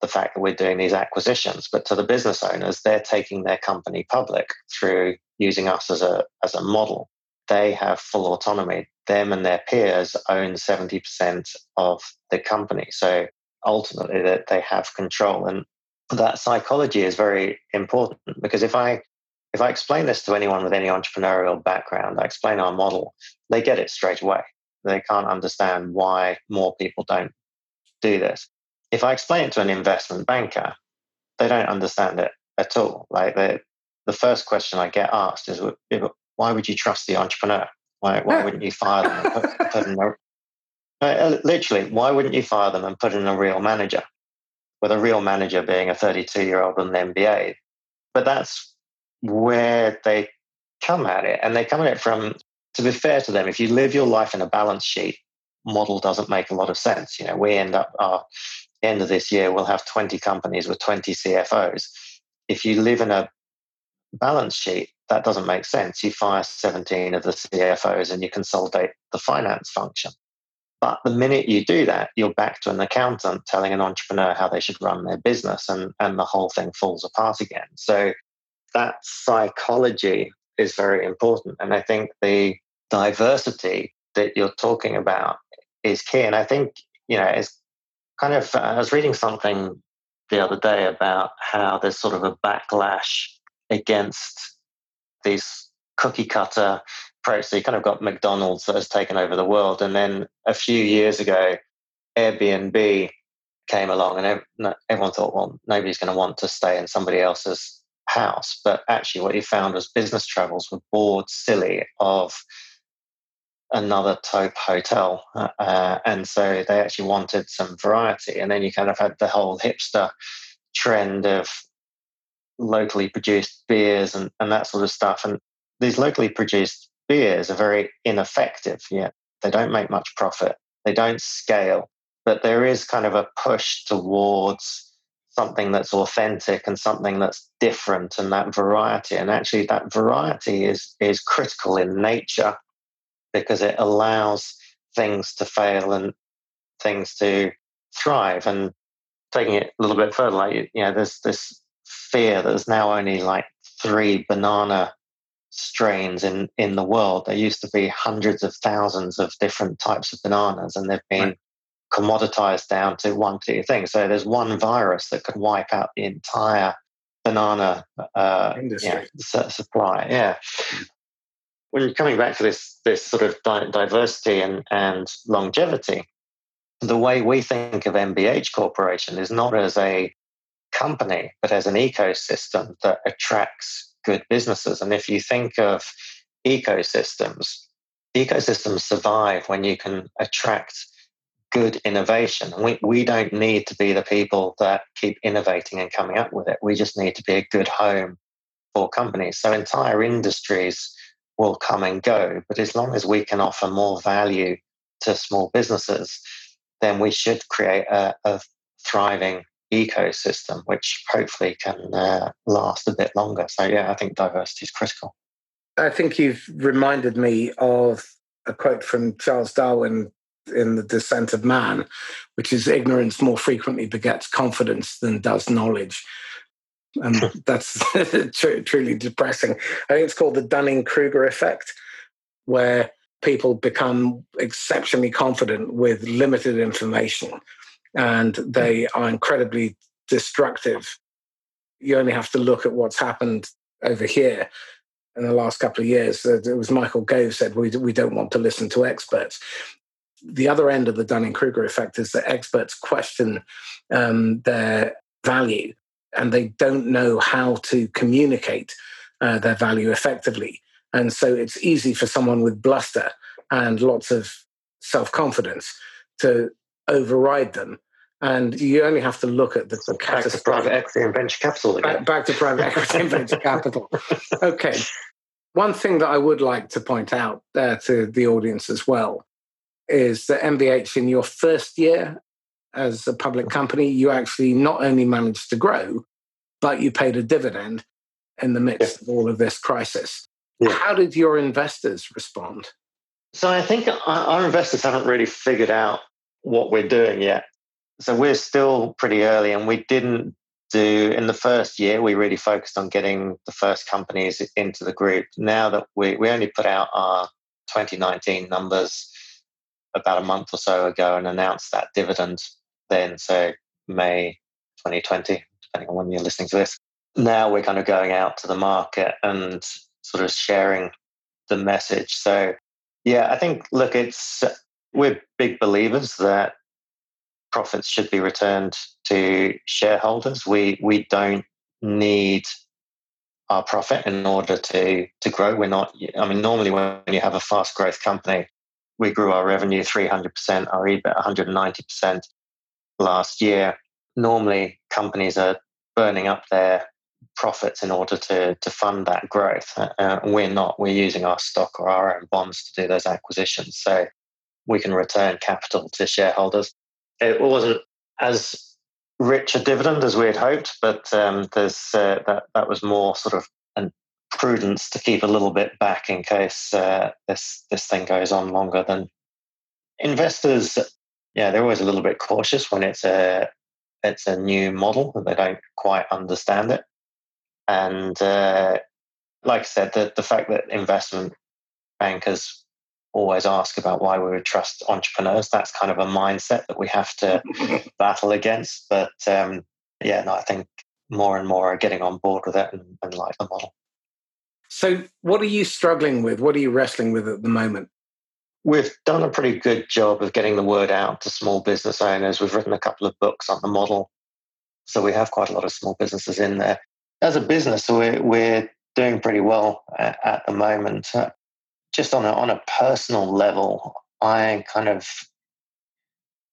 Speaker 2: the fact that we're doing these acquisitions, but to the business owners, they're taking their company public through using us as a as a model. They have full autonomy. Them and their peers own 70% of the company. So ultimately that they have control. And that psychology is very important because if I if I explain this to anyone with any entrepreneurial background, I explain our model, they get it straight away. They can't understand why more people don't do this. If I explain it to an investment banker, they don't understand it at all. Like the the first question I get asked is, "Why would you trust the entrepreneur? Why, why wouldn't you fire them and put, put in a, uh, literally, why wouldn't you fire them and put in a real manager? With a real manager being a 32 year old with an MBA. But that's where they come at it. And they come at it from, to be fair to them, if you live your life in a balance sheet model doesn't make a lot of sense. You know, we end up our end of this year, we'll have 20 companies with 20 CFOs. If you live in a balance sheet, that doesn't make sense. You fire 17 of the CFOs and you consolidate the finance function. But the minute you do that, you're back to an accountant telling an entrepreneur how they should run their business, and, and the whole thing falls apart again. So that psychology is very important. And I think the diversity that you're talking about is key. And I think, you know, it's kind of, uh, I was reading something the other day about how there's sort of a backlash against these cookie cutter approach. So you kind of got McDonald's that has taken over the world. And then a few years ago, Airbnb came along and everyone thought, well, nobody's going to want to stay in somebody else's house. But actually, what you found was business travels were bored silly of another type hotel. Uh, and so they actually wanted some variety. And then you kind of had the whole hipster trend of locally produced beers and, and that sort of stuff. And these locally produced beers are very ineffective yet. They don't make much profit, they don't scale. But there is kind of a push towards something that's authentic and something that's different and that variety and actually that variety is is critical in nature because it allows things to fail and things to thrive and taking it a little bit further like you know there's this fear that there's now only like three banana strains in in the world there used to be hundreds of thousands of different types of bananas and they've been right commoditized down to one particular thing. So there's one virus that could wipe out the entire banana uh, yeah, supply. Yeah. When you're coming back to this this sort of di- diversity and, and longevity, the way we think of MBH Corporation is not as a company, but as an ecosystem that attracts good businesses. And if you think of ecosystems, ecosystems survive when you can attract good innovation. We, we don't need to be the people that keep innovating and coming up with it. We just need to be a good home for companies. So entire industries will come and go. But as long as we can offer more value to small businesses, then we should create a, a thriving ecosystem, which hopefully can uh, last a bit longer. So, yeah, I think diversity is critical.
Speaker 1: I think you've reminded me of a quote from Charles Darwin in the descent of man, which is ignorance more frequently begets confidence than does knowledge. And that's truly depressing. I think it's called the Dunning Kruger effect, where people become exceptionally confident with limited information and they are incredibly destructive. You only have to look at what's happened over here in the last couple of years. It was Michael Gove said, we, we don't want to listen to experts. The other end of the Dunning Kruger effect is that experts question um, their value and they don't know how to communicate uh, their value effectively. And so it's easy for someone with bluster and lots of self confidence to override them. And you only have to look at the,
Speaker 2: back to private equity and venture capital again.
Speaker 1: Back, back to private equity and venture capital. Okay. One thing that I would like to point out there to the audience as well is that MBH in your first year as a public mm-hmm. company, you actually not only managed to grow, but you paid a dividend in the midst yeah. of all of this crisis. Yeah. How did your investors respond?
Speaker 2: So I think our investors haven't really figured out what we're doing yet. So we're still pretty early, and we didn't do in the first year. We really focused on getting the first companies into the group. Now that we we only put out our 2019 numbers about a month or so ago and announced that dividend then, so May 2020, depending on when you're listening to this. Now we're kind of going out to the market and sort of sharing the message. So, yeah, I think, look, it's we're big believers that profits should be returned to shareholders. We we don't need our profit in order to to grow. We're not. I mean, normally when you have a fast growth company, we grew our revenue 300%, our EBIT 190% last year. Normally, companies are burning up their profits in order to, to fund that growth. Uh, we're not. We're using our stock or our own bonds to do those acquisitions. So we can return capital to shareholders. It wasn't as rich a dividend as we had hoped, but um, there's uh, that that was more sort of an prudence to keep a little bit back in case uh, this this thing goes on longer than investors. Yeah, they're always a little bit cautious when it's a it's a new model and they don't quite understand it. And uh, like I said, the, the fact that investment bankers always ask about why we would trust entrepreneurs, that's kind of a mindset that we have to battle against. But um, yeah, no, I think more and more are getting on board with it and, and like the model.
Speaker 1: So, what are you struggling with? What are you wrestling with at the moment?
Speaker 2: We've done a pretty good job of getting the word out to small business owners. We've written a couple of books on the model. So, we have quite a lot of small businesses in there as a business, we're, we're doing pretty well at, at the moment. Just on a, on a personal level, I kind of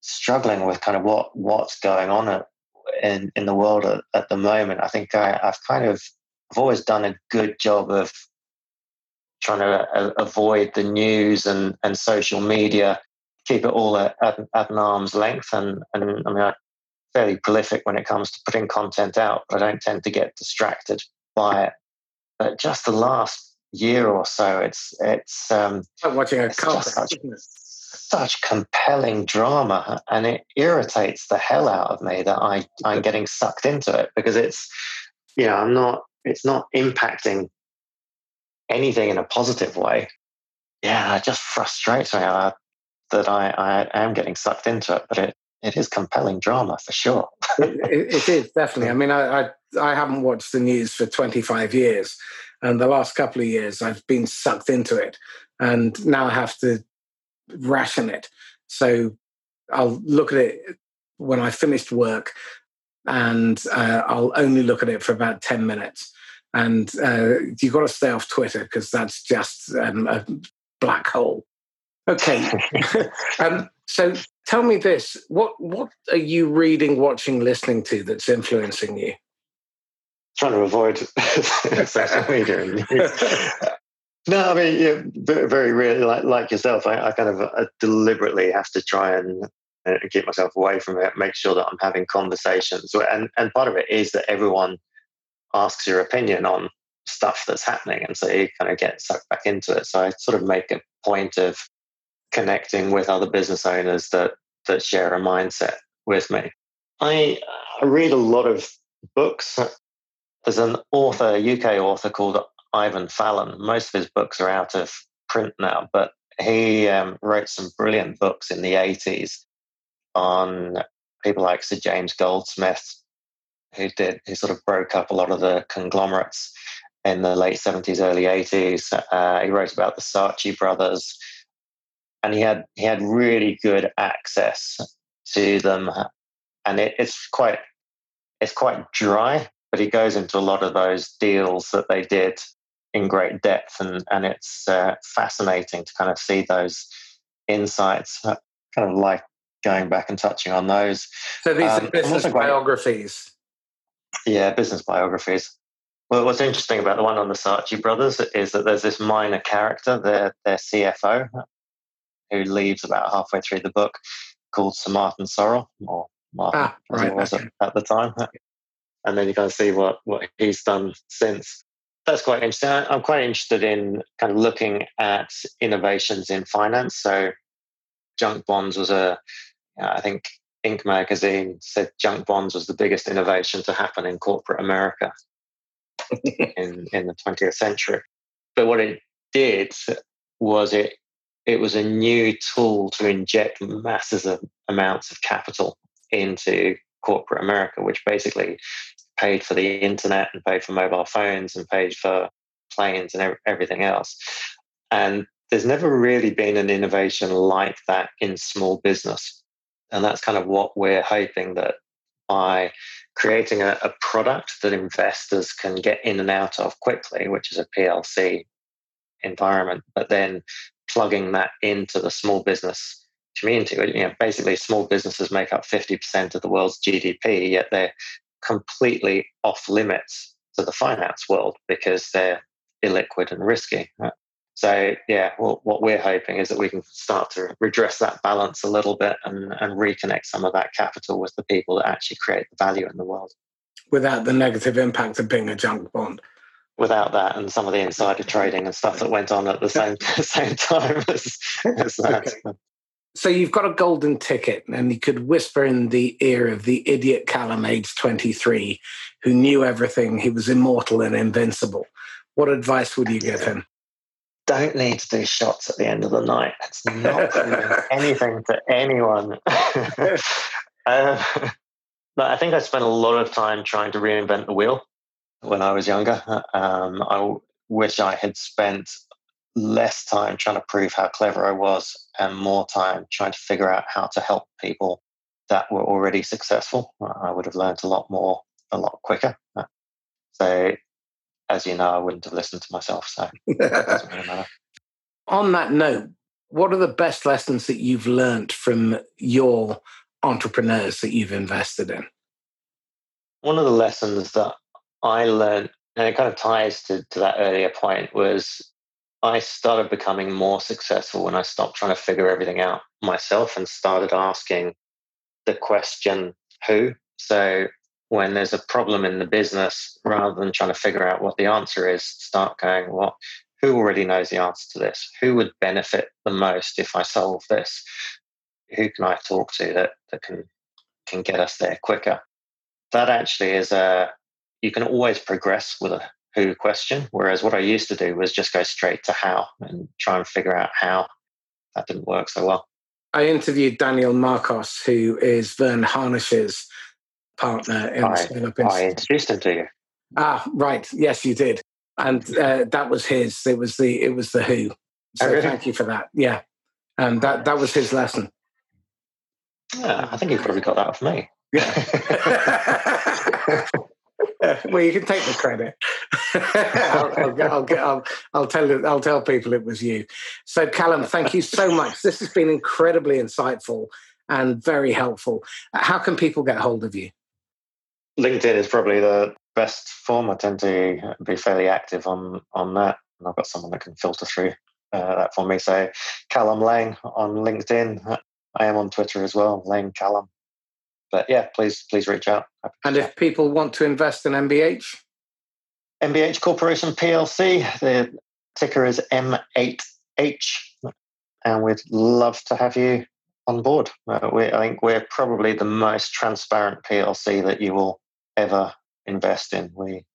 Speaker 2: struggling with kind of what what's going on at, in in the world at, at the moment. I think I, have kind of I've always done a good job of trying to uh, avoid the news and, and social media, keep it all at, at, at, an arm's length. And, and I mean, I'm fairly prolific when it comes to putting content out, but I don't tend to get distracted by it. But just the last year or so, it's it's um,
Speaker 1: watching a car
Speaker 2: such, such compelling drama, and it irritates the hell out of me that I I'm getting sucked into it because it's you know I'm not it's not impacting anything in a positive way. Yeah, it just frustrates me uh, that I, I am getting sucked into it, but it it is compelling drama for sure.
Speaker 1: it, it is definitely. I mean, I, I, I haven't watched the news for 25 years, and the last couple of years I've been sucked into it, and now I have to ration it. So I'll look at it when I finished work, and uh, I'll only look at it for about 10 minutes. And uh, you've got to stay off Twitter because that's just um, a black hole. Okay. um, so tell me this: what what are you reading, watching, listening to that's influencing you?
Speaker 2: Trying to avoid social media. no, I mean, yeah, very, really like like yourself. I, I kind of uh, deliberately have to try and uh, keep myself away from it. Make sure that I'm having conversations, and and part of it is that everyone asks your opinion on stuff that's happening, and so you kind of get sucked back into it. So I sort of make a point of connecting with other business owners that that share a mindset with me. I read a lot of books. There's an author, a UK author called Ivan Fallon. Most of his books are out of print now, but he um, wrote some brilliant books in the 80s on people like Sir James Goldsmith, who did who sort of broke up a lot of the conglomerates in the late 70s, early 80s. Uh, he wrote about the Saatchi brothers, and he had he had really good access to them, and it, it's quite it's quite dry, but he goes into a lot of those deals that they did in great depth, and and it's uh, fascinating to kind of see those insights. I kind of like going back and touching on those.
Speaker 1: So these um, are business biographies.
Speaker 2: Yeah, business biographies. Well, what's interesting about the one on the Saatchi brothers is that there's this minor character, their their CFO, who leaves about halfway through the book, called Sir Martin Sorrell, or Martin ah, right, okay. at the time. And then you kind of see what what he's done since. That's quite interesting. I'm quite interested in kind of looking at innovations in finance. So, junk bonds was a, I think Inc. magazine said junk bonds was the biggest innovation to happen in corporate America in, in the 20th century. But what it did was it it was a new tool to inject masses of amounts of capital into corporate America, which basically paid for the internet and paid for mobile phones and paid for planes and everything else. And there's never really been an innovation like that in small business. And that's kind of what we're hoping that by creating a, a, product that investors can get in and out of quickly, which is a PLC environment, but then plugging that into the small business community. You know, basically, small businesses make up 50% of the world's GDP, yet they're completely off limits to the finance world because they're illiquid and risky. So, yeah, well, what we're hoping is that we can start to redress that balance a little bit and, and reconnect some of that capital with the people that actually create the value in the world.
Speaker 1: Without the negative impact of being a junk bond.
Speaker 2: Without that, and some of the insider trading and stuff that went on at the same same time as, as that. Okay.
Speaker 1: So you've got a golden ticket, and you could whisper in the ear of the idiot Callum, age 23, who knew everything. He was immortal and invincible. What advice would you give him?
Speaker 2: don't need to do shots at the end of the night. It's not anything to anyone. uh, but I think I spent a lot of time trying to reinvent the wheel when I was younger. Um, I wish I had spent less time trying to prove how clever I was and more time trying to figure out how to help people that were already successful. I would have learned a lot more a lot quicker. Uh, so as you know, I wouldn't have listened to myself. So really
Speaker 1: On that note, what are the best lessons that you've learned from your entrepreneurs that you've invested in?
Speaker 2: One of the lessons that I learned, and it kind of ties to, to that earlier point, was I started becoming more successful when I stopped trying to figure everything out myself and started asking the question who. So when there's a problem in the business, rather than trying to figure out what the answer is, start going, well, who already knows the answer to this? Who would benefit the most if I solve this? Who can I talk to that, that can can get us there quicker? That actually is a you can always progress with a who question. Whereas what I used to do was just go straight to how and try and figure out how. That didn't work so well.
Speaker 1: I interviewed Daniel Marcos, who is Verne Harnish's partner in I,
Speaker 2: Scale I introduced him to you.
Speaker 1: Ah, right. Yes, you did, and uh, that was his. It was the it was the Who. So oh, really? thank you for that. Yeah, and that that was his lesson.
Speaker 2: Yeah, I think he probably got that off me.
Speaker 1: Yeah. well, you can take the credit. I'll, I'll, I'll, I'll, tell I'll tell people it was you. So, Callum, thank you so much. This has been incredibly insightful and very helpful. How can people get hold of you?
Speaker 2: LinkedIn is probably the best form. I tend to be fairly active on on that, and I've got someone that can filter through uh, that for me. So, Callum Laing on LinkedIn. I am on Twitter as well, Laing Callum. But yeah, please please reach out.
Speaker 1: And if people want to invest in MBH,
Speaker 2: MBH Corporation PLC, the ticker is M8H, and we'd love to have you on board. Uh, we, I think we're probably the most transparent PLC that you will ever invest in. We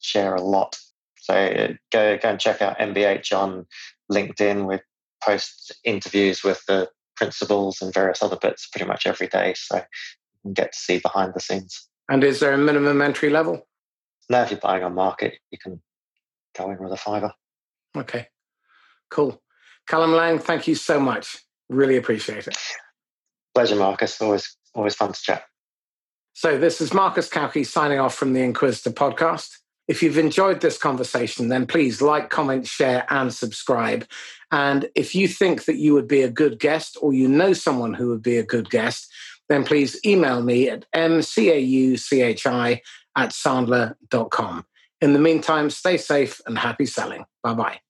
Speaker 2: share a lot. So uh, go go and check out MBH on LinkedIn. We're post interviews with the principals and various other bits pretty much every day. So can get to see behind the scenes.
Speaker 1: And is there a minimum entry level?
Speaker 2: Now, if you're buying on market, you can go in with a fiver.
Speaker 1: Okay, cool. Callum Laing, thank you so much. Really appreciate it.
Speaker 2: Pleasure, Marcus. Always, always fun to chat.
Speaker 1: So, this is Marcus Cauchi signing off from the Inquisitor podcast. If you've enjoyed this conversation, then please like, comment, share, and subscribe. And if you think that you would be a good guest or you know someone who would be a good guest, then please email me at mcauchi at sandler.com. In the meantime, stay safe and happy selling. Bye bye.